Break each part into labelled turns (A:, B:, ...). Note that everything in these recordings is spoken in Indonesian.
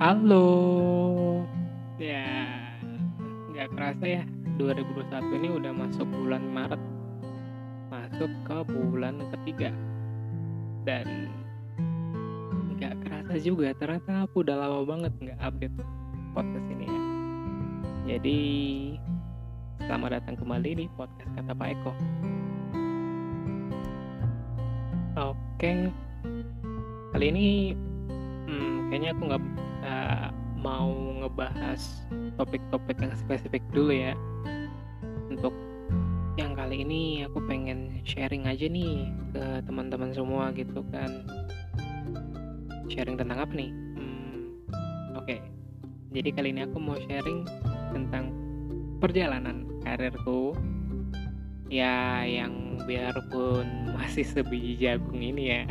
A: Halo. Ya, nggak kerasa ya 2021 ini udah masuk bulan Maret. Masuk ke bulan ketiga. Dan nggak kerasa juga ternyata aku udah lama banget nggak update podcast ini ya. Jadi selamat datang kembali di podcast kata Pak Eko. Oke, kali ini hmm, kayaknya aku nggak mau ngebahas topik-topik yang spesifik dulu ya. Untuk yang kali ini aku pengen sharing aja nih ke teman-teman semua gitu kan. Sharing tentang apa nih? Hmm, Oke, jadi kali ini aku mau sharing tentang perjalanan karirku ya yang biarpun masih sebiji jagung ini ya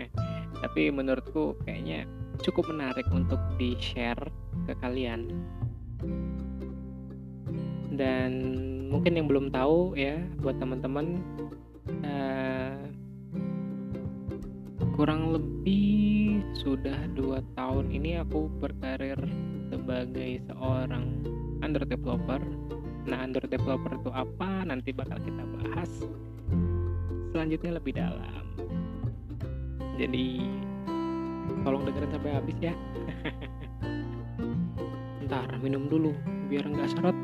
A: tapi menurutku kayaknya cukup menarik untuk di share ke kalian dan mungkin yang belum tahu ya buat teman-teman uh, kurang lebih sudah dua tahun ini aku berkarir sebagai seorang Android developer Nah, Android developer itu apa? Nanti bakal kita bahas selanjutnya lebih dalam. Jadi, tolong dengerin sampai habis ya. Ntar minum dulu biar nggak seret.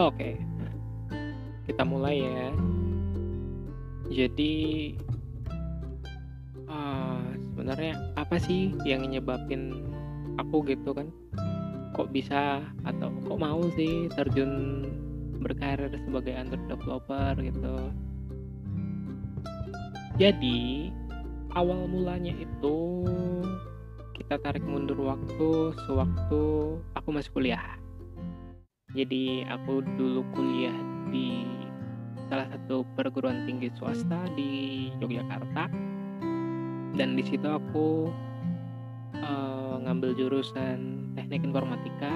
A: Oke, kita mulai ya. Jadi sebenarnya apa sih yang nyebabin aku gitu kan kok bisa atau kok mau sih terjun berkarir sebagai Android developer gitu. Jadi awal mulanya itu kita tarik mundur waktu sewaktu aku masih kuliah. Jadi aku dulu kuliah di salah satu perguruan tinggi swasta di Yogyakarta. Dan di situ aku uh, ngambil jurusan teknik informatika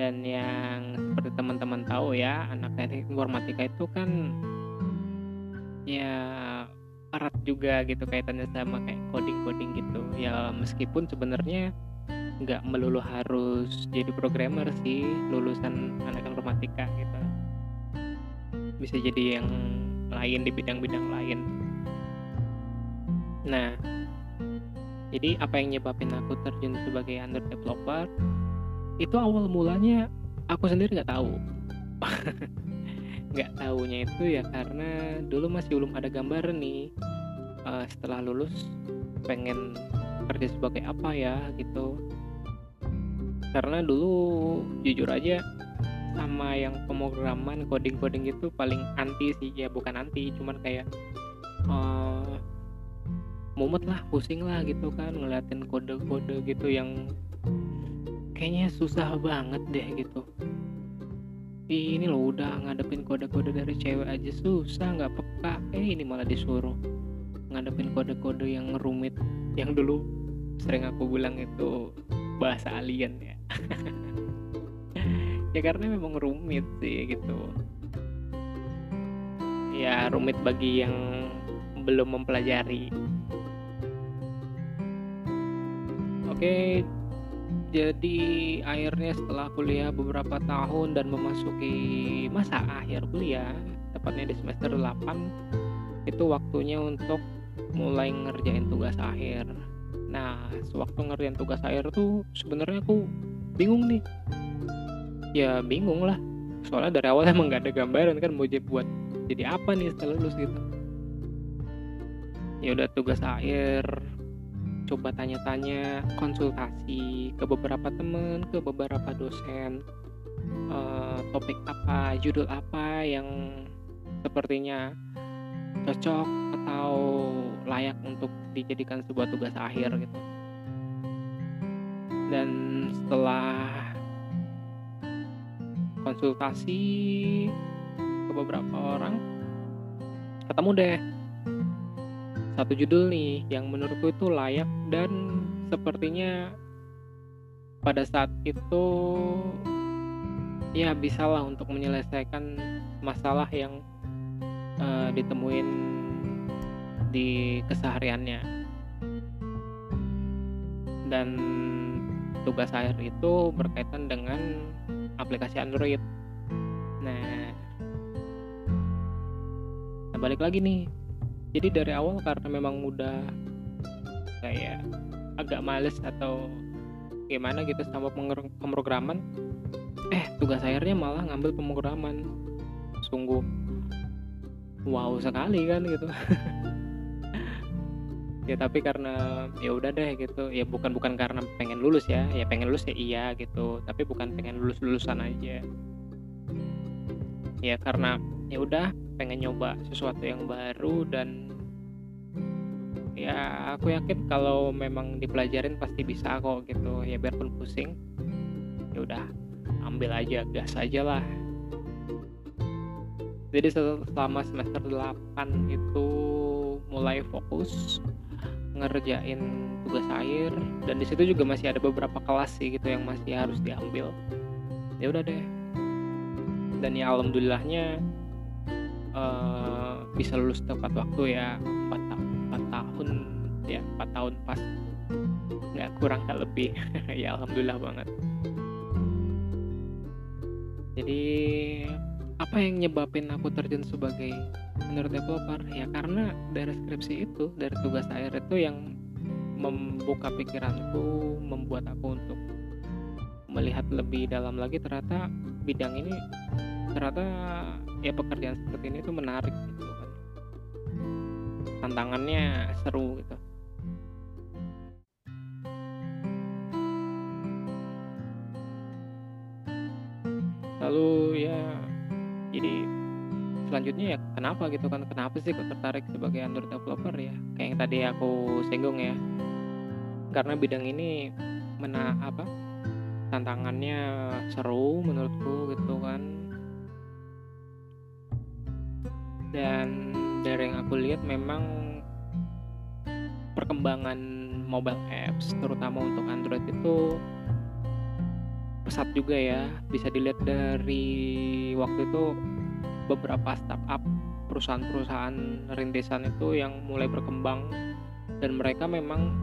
A: dan yang seperti teman-teman tahu ya anak teknik informatika itu kan ya erat juga gitu kaitannya sama kayak coding-coding gitu. Ya meskipun sebenarnya nggak melulu harus jadi programmer sih lulusan anak informatika gitu. Bisa jadi yang lain di bidang-bidang lain. Nah, jadi apa yang nyebabin aku terjun sebagai Android developer? Itu awal mulanya aku sendiri nggak tahu. nggak tahunya itu ya karena dulu masih belum ada gambaran nih. Uh, setelah lulus pengen kerja sebagai apa ya gitu. Karena dulu jujur aja sama yang pemrograman coding-coding itu paling anti sih. Ya bukan anti cuman kayak uh, mumet lah pusing lah gitu kan ngeliatin kode-kode gitu yang kayaknya susah banget deh gitu. Ini loh udah ngadepin kode-kode dari cewek aja susah nggak peka. Eh ini malah disuruh ngadepin kode-kode yang rumit yang dulu sering aku bilang itu bahasa alien ya. Ya karena memang rumit sih gitu. Ya rumit bagi yang belum mempelajari. Oke, jadi akhirnya setelah kuliah beberapa tahun dan memasuki masa akhir kuliah, tepatnya di semester 8, itu waktunya untuk mulai ngerjain tugas akhir. Nah, sewaktu ngerjain tugas akhir tuh sebenarnya aku bingung nih. Ya bingung lah, soalnya dari awal emang gak ada gambaran kan mau jadi buat jadi apa nih setelah lulus gitu. Ya udah tugas akhir, coba tanya-tanya konsultasi ke beberapa temen ke beberapa dosen uh, topik apa judul apa yang sepertinya cocok atau layak untuk dijadikan sebuah tugas akhir gitu. Dan setelah konsultasi ke beberapa orang ketemu deh satu judul nih yang menurutku itu layak dan sepertinya pada saat itu ya bisalah untuk menyelesaikan masalah yang uh, ditemuin di kesehariannya. Dan tugas akhir itu berkaitan dengan aplikasi Android. Nah nah balik lagi nih jadi dari awal karena memang udah kayak agak males atau gimana gitu sama pemrograman eh tugas akhirnya malah ngambil pemrograman. Sungguh wow sekali kan gitu. Ya tapi karena ya udah deh gitu. Ya bukan bukan karena pengen lulus ya. Ya pengen lulus ya iya gitu. Tapi bukan pengen lulus lulusan aja. Ya karena ya udah pengen nyoba sesuatu yang baru dan ya aku yakin kalau memang dipelajarin pasti bisa kok gitu. Ya biarpun pusing ya udah ambil aja gas aja lah. Jadi selama semester 8 itu mulai fokus ngerjain tugas akhir dan di situ juga masih ada beberapa kelas sih gitu yang masih harus diambil. Ya udah deh. Dan ya alhamdulillahnya uh, bisa lulus tepat waktu ya 4, 4 tahun ya 4 tahun pas. Nggak kurang nggak lebih. Ya alhamdulillah banget. Jadi apa yang nyebabin aku terjun sebagai menurut developer ya karena dari skripsi itu dari tugas akhir itu yang membuka pikiranku membuat aku untuk melihat lebih dalam lagi ternyata bidang ini ternyata ya pekerjaan seperti ini tuh menarik gitu kan tantangannya seru gitu. Lalu ya jadi selanjutnya ya kenapa gitu kan? Kenapa sih kok tertarik sebagai Android developer ya? Kayak yang tadi aku singgung ya. Karena bidang ini mena apa? Tantangannya seru menurutku gitu kan dan dari yang aku lihat memang perkembangan mobile apps terutama untuk Android itu pesat juga ya. Bisa dilihat dari waktu itu beberapa startup perusahaan-perusahaan rintisan itu yang mulai berkembang. Dan mereka memang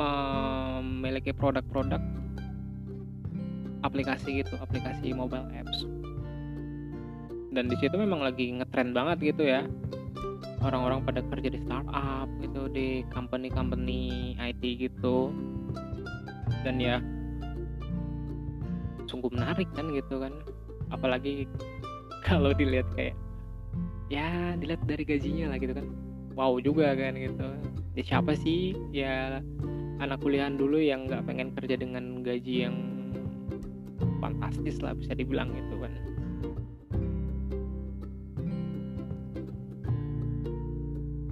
A: memiliki produk-produk aplikasi gitu aplikasi mobile apps dan di situ memang lagi ngetrend banget gitu ya. Orang-orang pada kerja di startup gitu di company-company IT gitu. Dan ya sungguh menarik kan gitu kan. Apalagi kalau dilihat kayak ya dilihat dari gajinya lah gitu kan. Wow juga kan gitu. Ya siapa sih? Ya anak kuliahan dulu yang nggak pengen kerja dengan gaji yang fantastis lah bisa dibilang gitu kan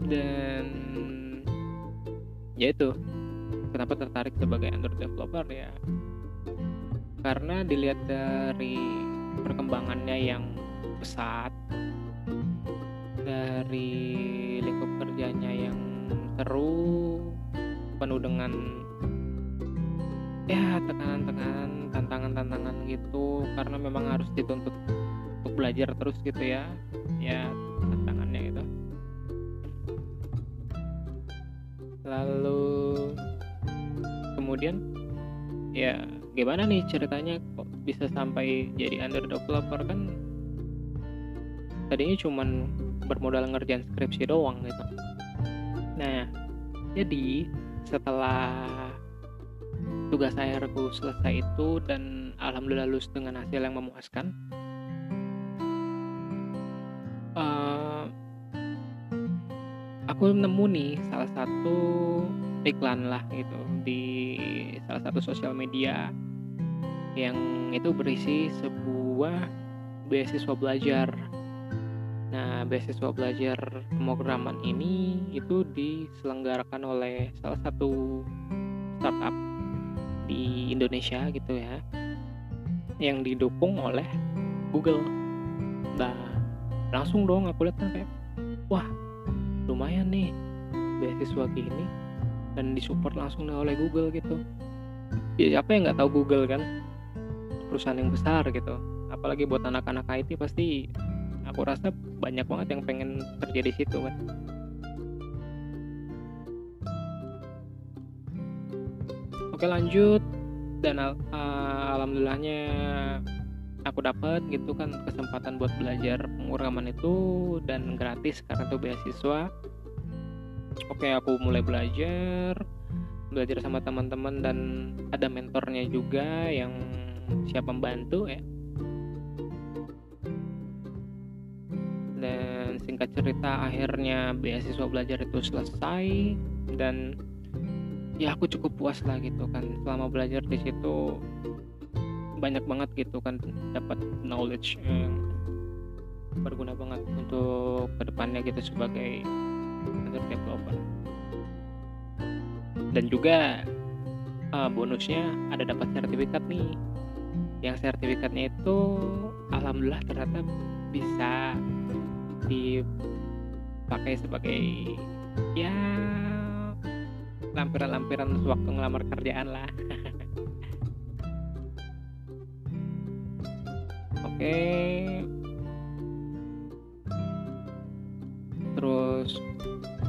A: dan ya itu kenapa tertarik sebagai Android developer? Ya karena dilihat dari perkembangannya yang pesat dari lingkup kerjanya yang seru penuh dengan ya tekanan-tekanan tantangan-tantangan gitu karena memang harus dituntut untuk belajar terus gitu ya. Ya lalu kemudian ya gimana nih ceritanya kok bisa sampai jadi under developer kan tadinya cuman bermodal ngerjain skripsi doang gitu. Nah jadi setelah tugas akhirku selesai itu dan alhamdulillah lulus dengan hasil yang memuaskan aku nemu nih salah satu iklan lah gitu di salah satu sosial media yang itu berisi sebuah beasiswa belajar. Nah, beasiswa belajar pemrograman ini itu diselenggarakan oleh salah satu startup di Indonesia gitu ya, yang didukung oleh Google. Nah, langsung dong aku lihat kan kayak, wah, lumayan nih beasiswa gini dan disupport langsung oleh Google gitu. Ya, siapa yang nggak tahu Google kan? perusahaan yang besar gitu apalagi buat anak-anak IT pasti aku rasa banyak banget yang pengen kerja di situ kan oke lanjut dan al uh, alhamdulillahnya aku dapat gitu kan kesempatan buat belajar penguraman itu dan gratis karena itu beasiswa. Oke aku mulai belajar belajar sama teman-teman dan ada mentornya juga yang siap membantu ya. Dan singkat cerita akhirnya beasiswa belajar itu selesai dan ya aku cukup puas lah gitu kan. Selama belajar di situ banyak banget gitu kan dapat knowledge yang berguna banget untuk ke depannya gitu sebagai Android developer dan juga uh, bonusnya ada dapat sertifikat nih. Yang sertifikatnya itu alhamdulillah ternyata bisa dipakai sebagai ya lampiran-lampiran waktu ngelamar kerjaan lah. Oke terus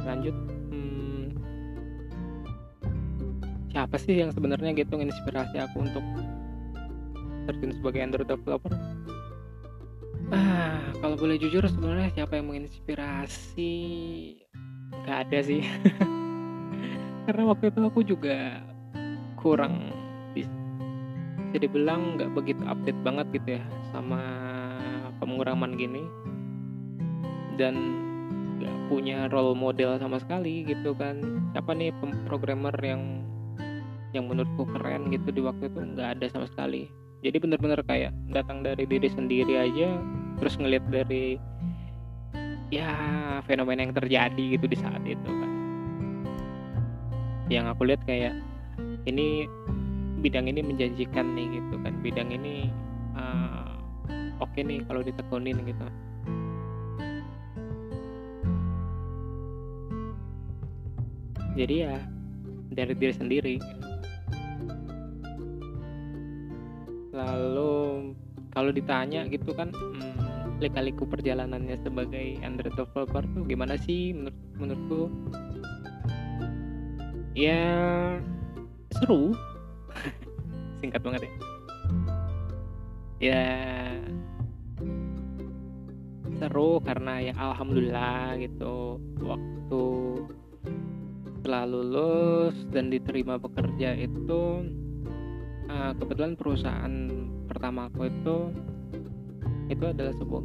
A: lanjut hmm, siapa sih yang sebenarnya gitu inspirasi aku untuk terjun sebagai Android developer? Ah kalau boleh jujur sebenarnya siapa yang menginspirasi? Nggak ada sih. Karena waktu itu aku juga kurang bisa dibilang nggak begitu update banget gitu ya sama pemenguraman gini. Dan nggak punya role model sama sekali gitu kan. Siapa nih programmer yang yang menurutku keren gitu di waktu itu? Nggak ada sama sekali. Jadi bener-bener kayak datang dari diri sendiri aja terus ngeliat dari ya fenomena yang terjadi gitu di saat itu kan. Yang aku lihat kayak ini bidang ini menjanjikan nih gitu kan. Bidang ini uh, oke okay nih kalau ditekunin gitu jadi ya dari diri sendiri. Lalu kalau ditanya gitu kan hmm, lika-liku perjalanannya sebagai Android developer tuh gimana sih menurut menurutku? Ya seru. Singkat banget ya. Ya seru karena ya alhamdulillah gitu waktu setelah lulus dan diterima bekerja itu uh, kebetulan perusahaan pertama aku itu itu adalah sebuah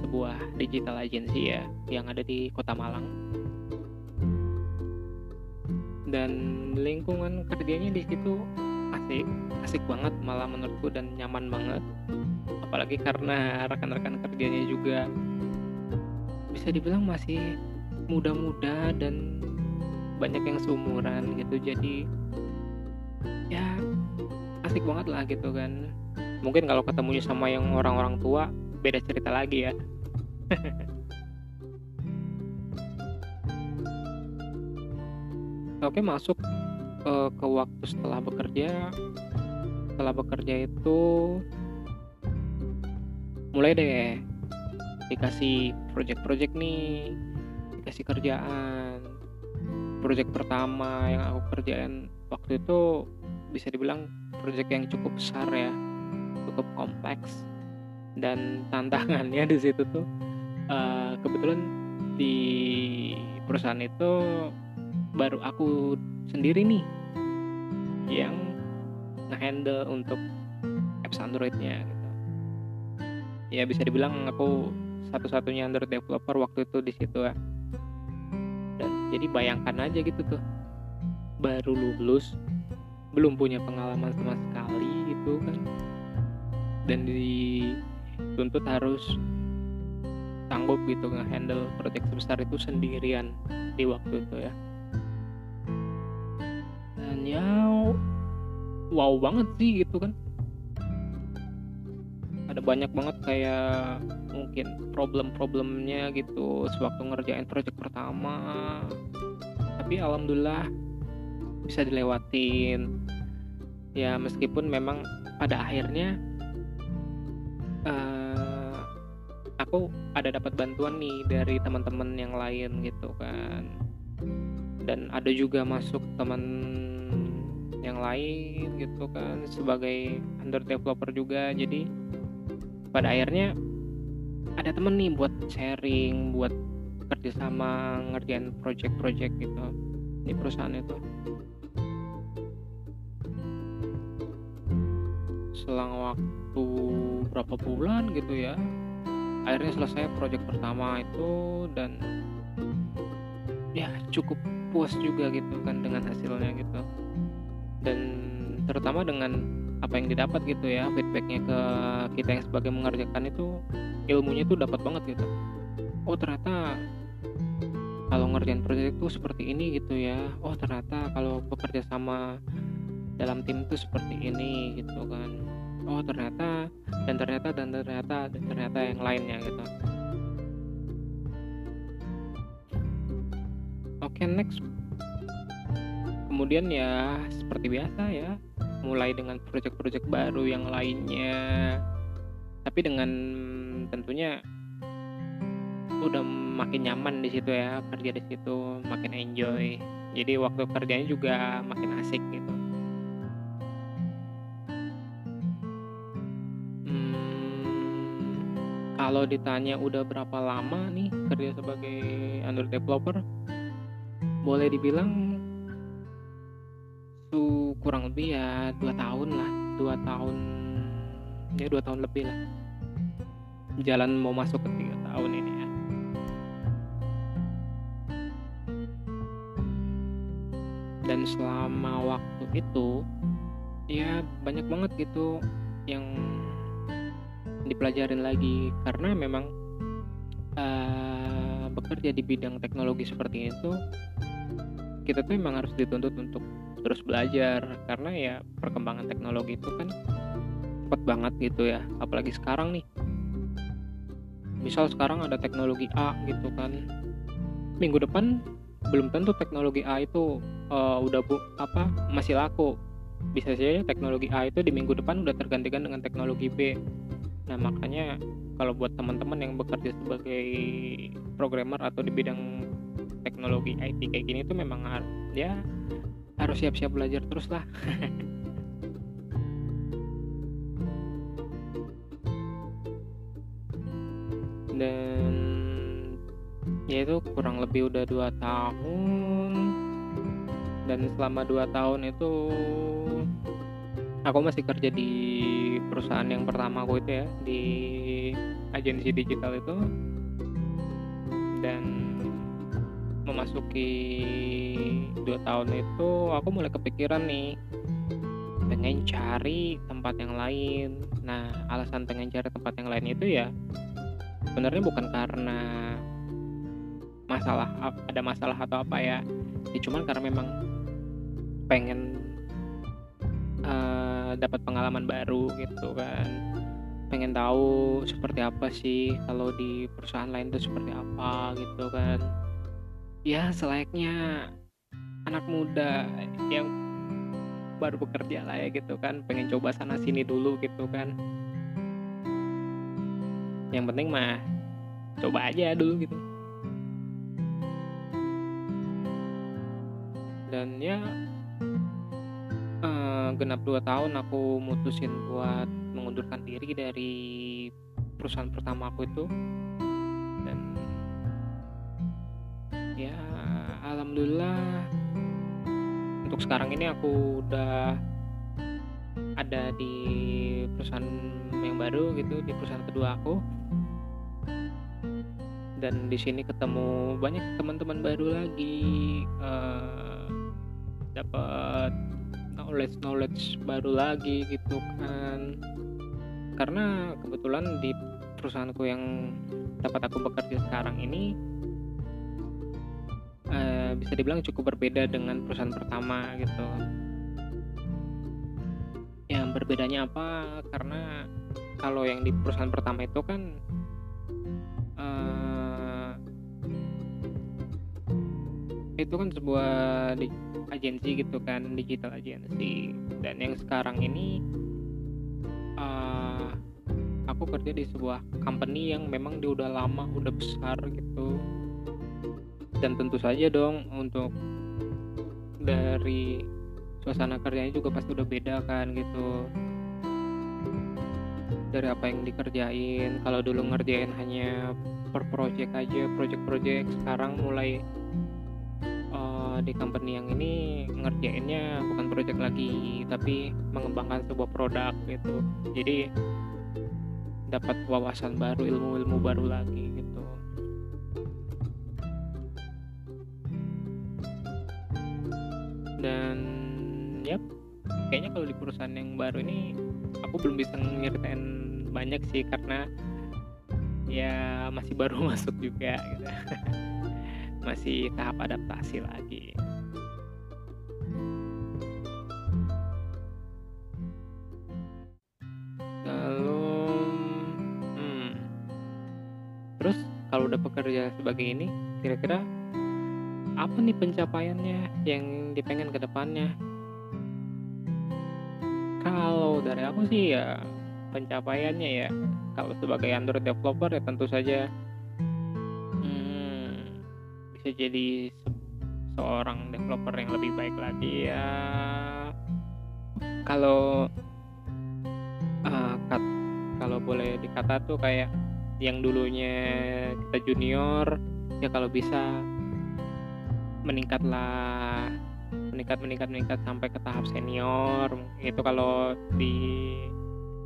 A: sebuah digital agency ya yang ada di Kota Malang. Dan lingkungan kerjanya di situ asik asik banget malah menurutku dan nyaman banget. Apalagi karena rekan-rekan kerjanya juga bisa dibilang masih muda-muda dan banyak yang seumuran gitu jadi ya asik banget lah gitu kan. Mungkin kalau ketemunya sama yang orang-orang tua beda cerita lagi ya. Oke masuk uh, ke waktu setelah bekerja. Setelah bekerja itu mulai deh dikasih project-project nih dikasih kerjaan project pertama yang aku kerjain waktu itu bisa dibilang project yang cukup besar ya cukup kompleks dan tantangannya di situ tuh uh, kebetulan di perusahaan itu baru aku sendiri nih yang ngehandle untuk apps Androidnya gitu. Ya bisa dibilang aku satu-satunya Android developer waktu itu di situ ya. Dan jadi bayangkan aja gitu tuh, baru lulus, belum punya pengalaman sama sekali gitu kan, dan dituntut harus sanggup gitu ngehandle proyek sebesar itu sendirian di waktu itu ya. Ya wow banget sih gitu kan ada banyak banget kayak mungkin problem-problemnya gitu sewaktu ngerjain project pertama. Tapi alhamdulillah bisa dilewatin. Ya meskipun memang pada akhirnya uh, aku ada dapat bantuan nih dari teman-teman yang lain gitu kan. Dan ada juga masuk teman yang lain gitu kan sebagai under developer juga. Jadi pada akhirnya ada temen nih buat sharing buat kerjasama ngerjain project-project gitu di perusahaan itu. Selang waktu berapa bulan gitu ya akhirnya selesai project pertama itu dan ya cukup puas juga gitu kan dengan hasilnya gitu. Dan terutama dengan apa yang didapat gitu ya feedbacknya ke kita yang sebagai mengerjakan itu ilmunya itu dapat banget gitu. Oh ternyata kalau ngerjain project itu seperti ini gitu ya. Oh ternyata kalau bekerja sama dalam tim itu seperti ini gitu kan. Oh ternyata dan ternyata dan ternyata dan ternyata yang lainnya gitu. Oke okay, next. Kemudian ya seperti biasa ya mulai dengan proyek-proyek baru yang lainnya. Tapi dengan tentunya udah makin nyaman di situ ya kerja di situ makin enjoy. Jadi waktu kerjanya juga makin asik gitu. Kalau ditanya udah berapa lama nih kerja sebagai Android developer boleh dibilang kurang lebih ya dua tahun lah dua tahun ya dua tahun lebih lah. Jalan mau masuk ke tiga tahun ini ya. Dan selama waktu itu ya banyak banget gitu yang dipelajarin lagi. Karena memang uh, bekerja di bidang teknologi seperti itu kita tuh memang harus dituntut untuk terus belajar. Karena ya perkembangan teknologi itu kan cepat banget gitu ya. Apalagi sekarang nih. Misal sekarang ada teknologi A gitu kan. Minggu depan belum tentu teknologi A itu uh, udah bu apa masih laku. Bisa saja teknologi A itu di minggu depan udah tergantikan dengan teknologi B. Nah makanya kalau buat teman-teman yang bekerja sebagai programmer atau di bidang teknologi IT kayak gini tuh memang ya harus siap-siap belajar terus lah. Dan ya itu kurang lebih udah dua tahun dan selama dua tahun itu aku masih kerja di perusahaan yang pertama aku itu ya di agensi digital itu dan memasuki dua tahun itu aku mulai kepikiran nih pengen cari tempat yang lain. Nah alasan pengen cari tempat yang lain itu ya sebenarnya bukan karena masalah ada masalah atau apa ya, ya cuman karena memang pengen dapat pengalaman baru gitu kan. Pengen tahu seperti apa sih kalau di perusahaan lain itu seperti apa gitu kan ya selayaknya anak muda yang baru bekerja lah ya gitu kan pengen coba sana sini dulu gitu kan. Yang penting mah coba aja dulu gitu. Dan ya genap 2 tahun aku mutusin buat mengundurkan diri dari perusahaan pertama aku itu ya alhamdulillah. Untuk sekarang ini aku udah ada di perusahaan yang baru gitu di perusahaan kedua aku. Dan di sini ketemu banyak teman-teman baru lagi uh, dapat knowledge knowledge baru lagi gitu kan. Karena kebetulan di perusahaanku yang dapat aku bekerja sekarang ini uh, bisa dibilang cukup berbeda dengan perusahaan pertama gitu. Yang berbedanya apa? Karena kalau yang di perusahaan pertama itu kan uh, itu kan sebuah agensi gitu kan digital agensi dan yang sekarang ini uh, aku kerja di sebuah company yang memang dia udah lama udah besar gitu dan tentu saja dong untuk dari suasana kerjanya juga pasti udah beda kan gitu. Dari apa yang dikerjain kalau dulu ngerjain hanya per project aja project-project sekarang mulai uh, di company yang ini ngerjainnya bukan project lagi tapi mengembangkan sebuah produk gitu. Jadi dapat wawasan baru ilmu-ilmu baru lagi dan yep kayaknya kalau di perusahaan yang baru ini aku belum bisa nyeritain banyak sih karena ya masih baru masuk juga gitu. masih tahap adaptasi lagi lalu hmm, terus kalau udah bekerja sebagai ini kira-kira apa nih pencapaiannya yang dipengen ke depannya. Kalau dari aku sih ya pencapaiannya ya kalau sebagai Android developer ya tentu saja hmm, bisa jadi se seorang developer yang lebih baik lagi ya. Kalau uh, kalau boleh dikata tuh kayak yang dulunya kita junior ya kalau bisa meningkatlah meningkat meningkat meningkat sampai ke tahap senior itu kalau di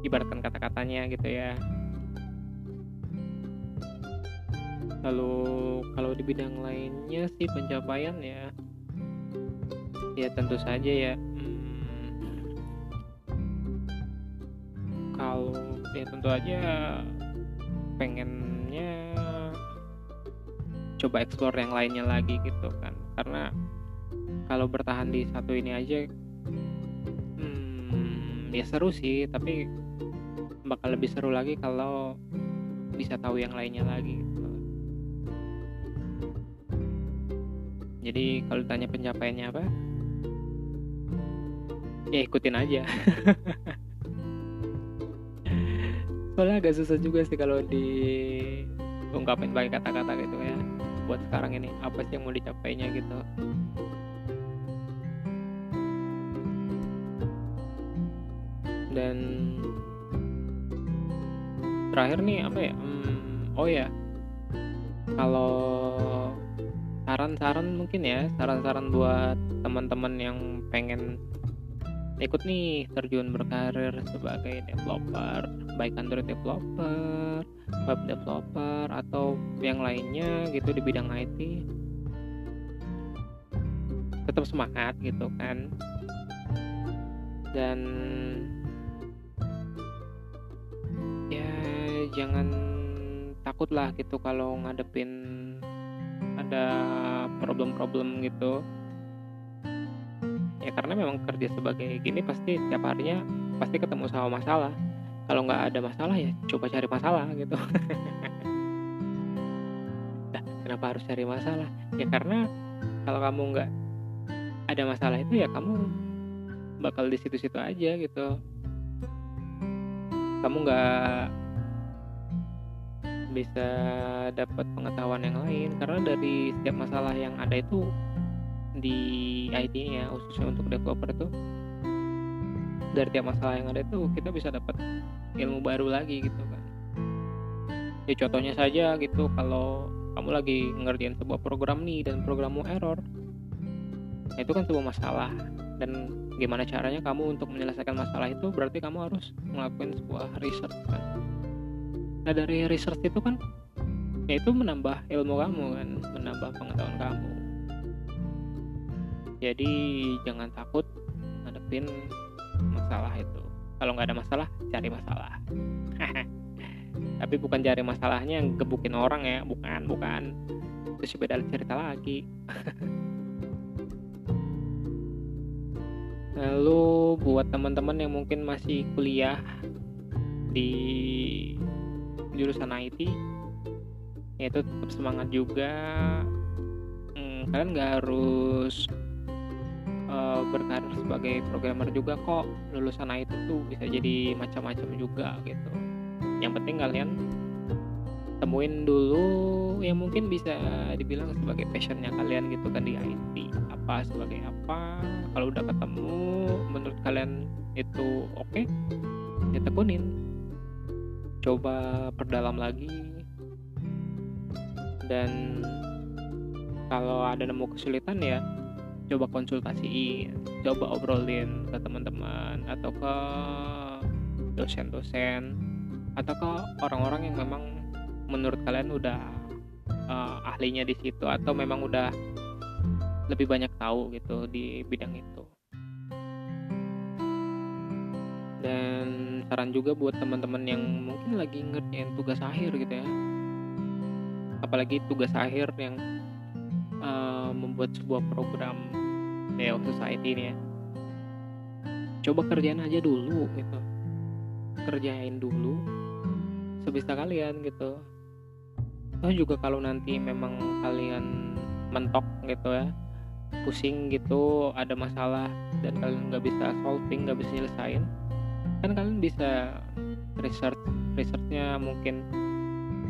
A: ibaratkan kata-katanya gitu ya. Lalu kalau di bidang lainnya sih pencapaian ya ya tentu saja ya hmm, kalau ya tentu aja pengennya coba explore yang lainnya lagi gitu kan karena kalau bertahan di satu ini aja hmm, ya seru sih tapi bakal lebih seru lagi kalau bisa tahu yang lainnya lagi gitu. jadi kalau ditanya pencapaiannya apa ya ikutin aja soalnya agak susah juga sih kalau diungkapin pakai kata-kata gitu ya buat sekarang ini apa sih yang mau dicapainya gitu dan terakhir nih apa ya? Hmm, oh ya. Kalau saran-saran mungkin ya saran-saran buat teman-teman yang pengen ikut nih terjun berkarir sebagai developer baik Android developer, web developer atau yang lainnya gitu di bidang IT tetap semangat gitu kan. Dan jangan takut lah gitu kalau ngadepin ada problem-problem gitu. Ya karena memang kerja sebagai gini pasti tiap harinya pasti ketemu sama masalah. Kalau nggak ada masalah ya coba cari masalah gitu. Nah, kenapa harus cari masalah? Ya karena kalau kamu nggak ada masalah itu ya kamu bakal di situ-situ aja gitu. Kamu nggak bisa dapat pengetahuan yang lain. Karena dari setiap masalah yang ada itu di IT-nya khususnya untuk developer itu dari tiap masalah yang ada itu kita bisa dapat ilmu baru lagi gitu kan. Ya contohnya saja gitu kalau kamu lagi ngerjain sebuah program nih dan programmu error nah itu kan sebuah masalah. Dan gimana caranya kamu untuk menyelesaikan masalah itu berarti kamu harus melakukan sebuah research kan nah dari research itu kan ya itu menambah ilmu kamu kan menambah pengetahuan kamu. Jadi jangan takut ngadepin masalah itu. Kalau nggak ada masalah cari masalah. Tapi bukan cari masalahnya yang gebukin orang ya bukan bukan. Sih beda cerita lagi. Lalu buat teman-teman yang mungkin masih kuliah di jurusan IT ya itu tetap semangat juga. Hmm, kalian nggak harus uh, berkarir sebagai programmer juga kok. Lulusan IT tuh bisa jadi macam-macam juga gitu. Yang penting kalian temuin dulu yang mungkin bisa dibilang sebagai passionnya kalian gitu kan di IT apa sebagai apa. Kalau udah ketemu menurut kalian itu oke okay, ya coba perdalam lagi. Dan kalau ada nemu kesulitan ya coba konsultasiin coba obrolin ke teman-teman atau ke dosen-dosen atau ke orang-orang yang memang menurut kalian udah uh, ahlinya di situ atau memang udah lebih banyak tahu gitu di bidang itu. Dan saran juga buat teman-teman yang mungkin lagi ngerjain tugas akhir gitu ya. Apalagi tugas akhir yang uh, membuat sebuah program Neo Society ini ya. Coba kerjain aja dulu gitu. Kerjain dulu sebisa kalian gitu. Toh juga kalau nanti memang kalian mentok gitu ya pusing gitu ada masalah dan kalian nggak bisa solving nggak bisa nyelesain kan kalian bisa research researchnya mungkin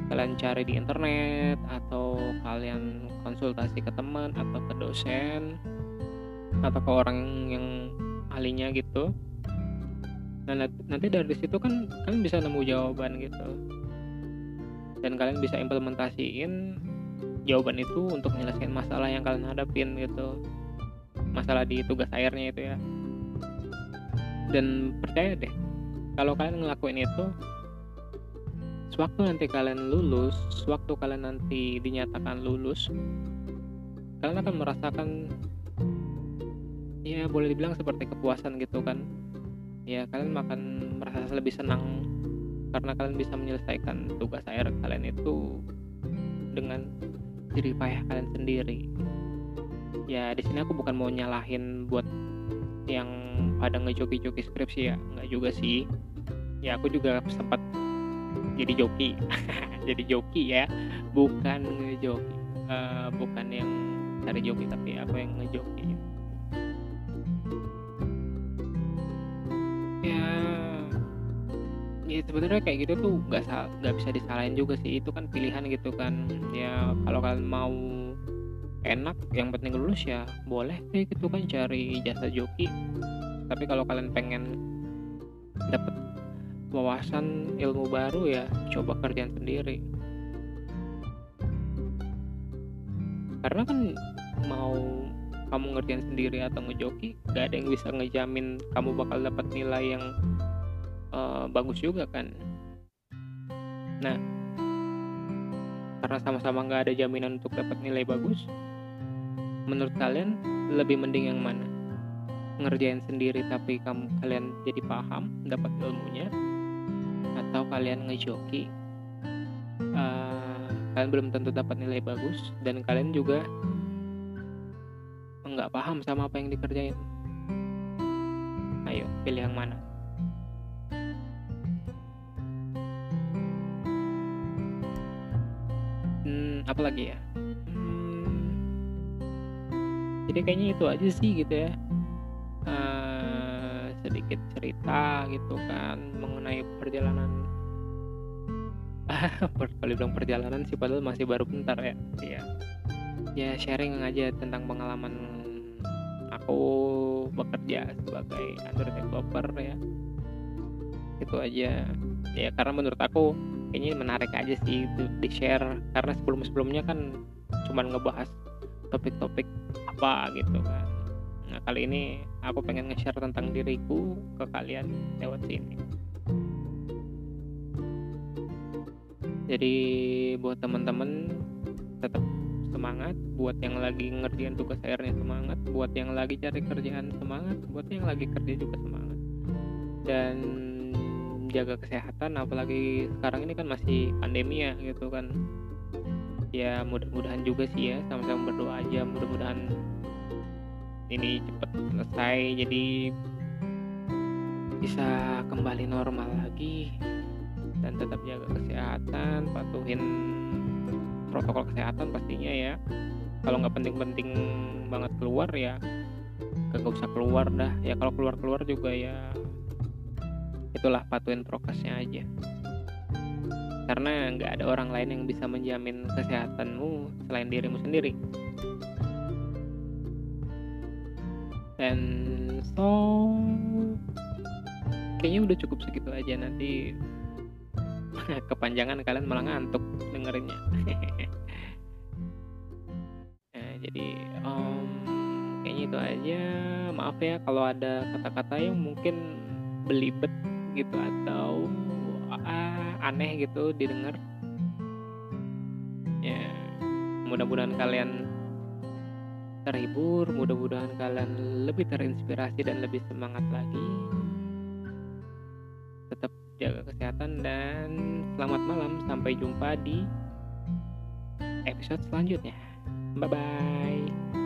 A: kalian cari di internet atau kalian konsultasi ke teman atau ke dosen atau ke orang yang ahlinya gitu. Nah nanti dari situ kan kalian bisa nemu jawaban gitu. Dan kalian bisa implementasiin jawaban itu untuk menyelesaikan masalah yang kalian hadapin gitu. Masalah di tugas airnya itu ya. Dan percaya deh kalau kalian ngelakuin itu sewaktu nanti kalian lulus sewaktu kalian nanti dinyatakan lulus kalian akan merasakan ya boleh dibilang seperti kepuasan gitu kan. Ya kalian akan merasa lebih senang karena kalian bisa menyelesaikan tugas air kalian itu dengan diri payah kalian sendiri. Ya di sini aku bukan mau nyalahin buat yang pada ngejoki-joki skripsi ya nggak juga sih ya aku juga sempat jadi joki. Jadi joki ya. Bukan ngejoki. Uh, bukan yang cari joki tapi aku yang ngejoki. Ya ya sebenarnya kayak gitu tuh nggak nggak bisa disalahin juga sih. Itu kan pilihan gitu kan. Ya kalau kalian mau enak yang penting lulus ya boleh deh gitu kan cari jasa joki. Tapi kalau kalian pengen dapat wawasan ilmu baru ya coba kerjaan sendiri. Karena kan mau kamu ngerjain sendiri atau ngejoki gak ada yang bisa ngejamin kamu bakal dapat nilai yang uh, bagus juga kan. Nah karena sama-sama nggak ada jaminan untuk dapat nilai bagus menurut kalian lebih mending yang mana? Ngerjain sendiri tapi kamu kalian jadi paham dapat ilmunya atau kalian ngejoki uh, kalian belum tentu dapat nilai bagus dan kalian juga nggak paham sama apa yang dikerjain. Ayo pilih yang mana? Hmm, apa lagi ya? Jadi kayaknya itu aja sih gitu ya sedikit cerita gitu kan mengenai perjalanan kalau bilang perjalanan sih padahal masih baru bentar ya. Ya ya sharing aja tentang pengalaman aku bekerja sebagai Android developer ya. Itu aja. Ya karena menurut aku ini menarik aja sih itu di share karena sebelum sebelumnya kan cuman ngebahas topik-topik apa gitu kan nah kali ini aku pengen nge-share tentang diriku ke kalian lewat sini. Jadi buat teman-teman tetap semangat. Buat yang lagi ngerjain tugas airnya semangat. Buat yang lagi cari kerjaan semangat. Buat yang lagi kerja juga semangat. Dan jaga kesehatan apalagi sekarang ini kan masih pandemi ya gitu kan. Ya mudah-mudahan juga sih ya. Sama-sama berdoa aja. Mudah-mudahan ini cepat selesai jadi bisa kembali normal lagi. Dan tetap jaga kesehatan patuhin protokol kesehatan pastinya ya. Kalau nggak penting-penting banget keluar ya gak usah keluar dah. Ya kalau keluar-keluar juga ya itulah patuhin prokesnya aja. Karena nggak ada orang lain yang bisa menjamin kesehatanmu selain dirimu sendiri dan so kayaknya udah cukup segitu aja. Nanti kepanjangan kalian malah ngantuk dengerinnya. Nah jadi um, kayaknya itu aja. Maaf ya kalau ada kata-kata yang mungkin belibet gitu atau ah, aneh gitu didengar. Ya mudah-mudahan kalian terhibur mudah-mudahan kalian lebih terinspirasi dan lebih semangat lagi. Tetap jaga kesehatan dan selamat malam. Sampai jumpa di episode selanjutnya. Bye bye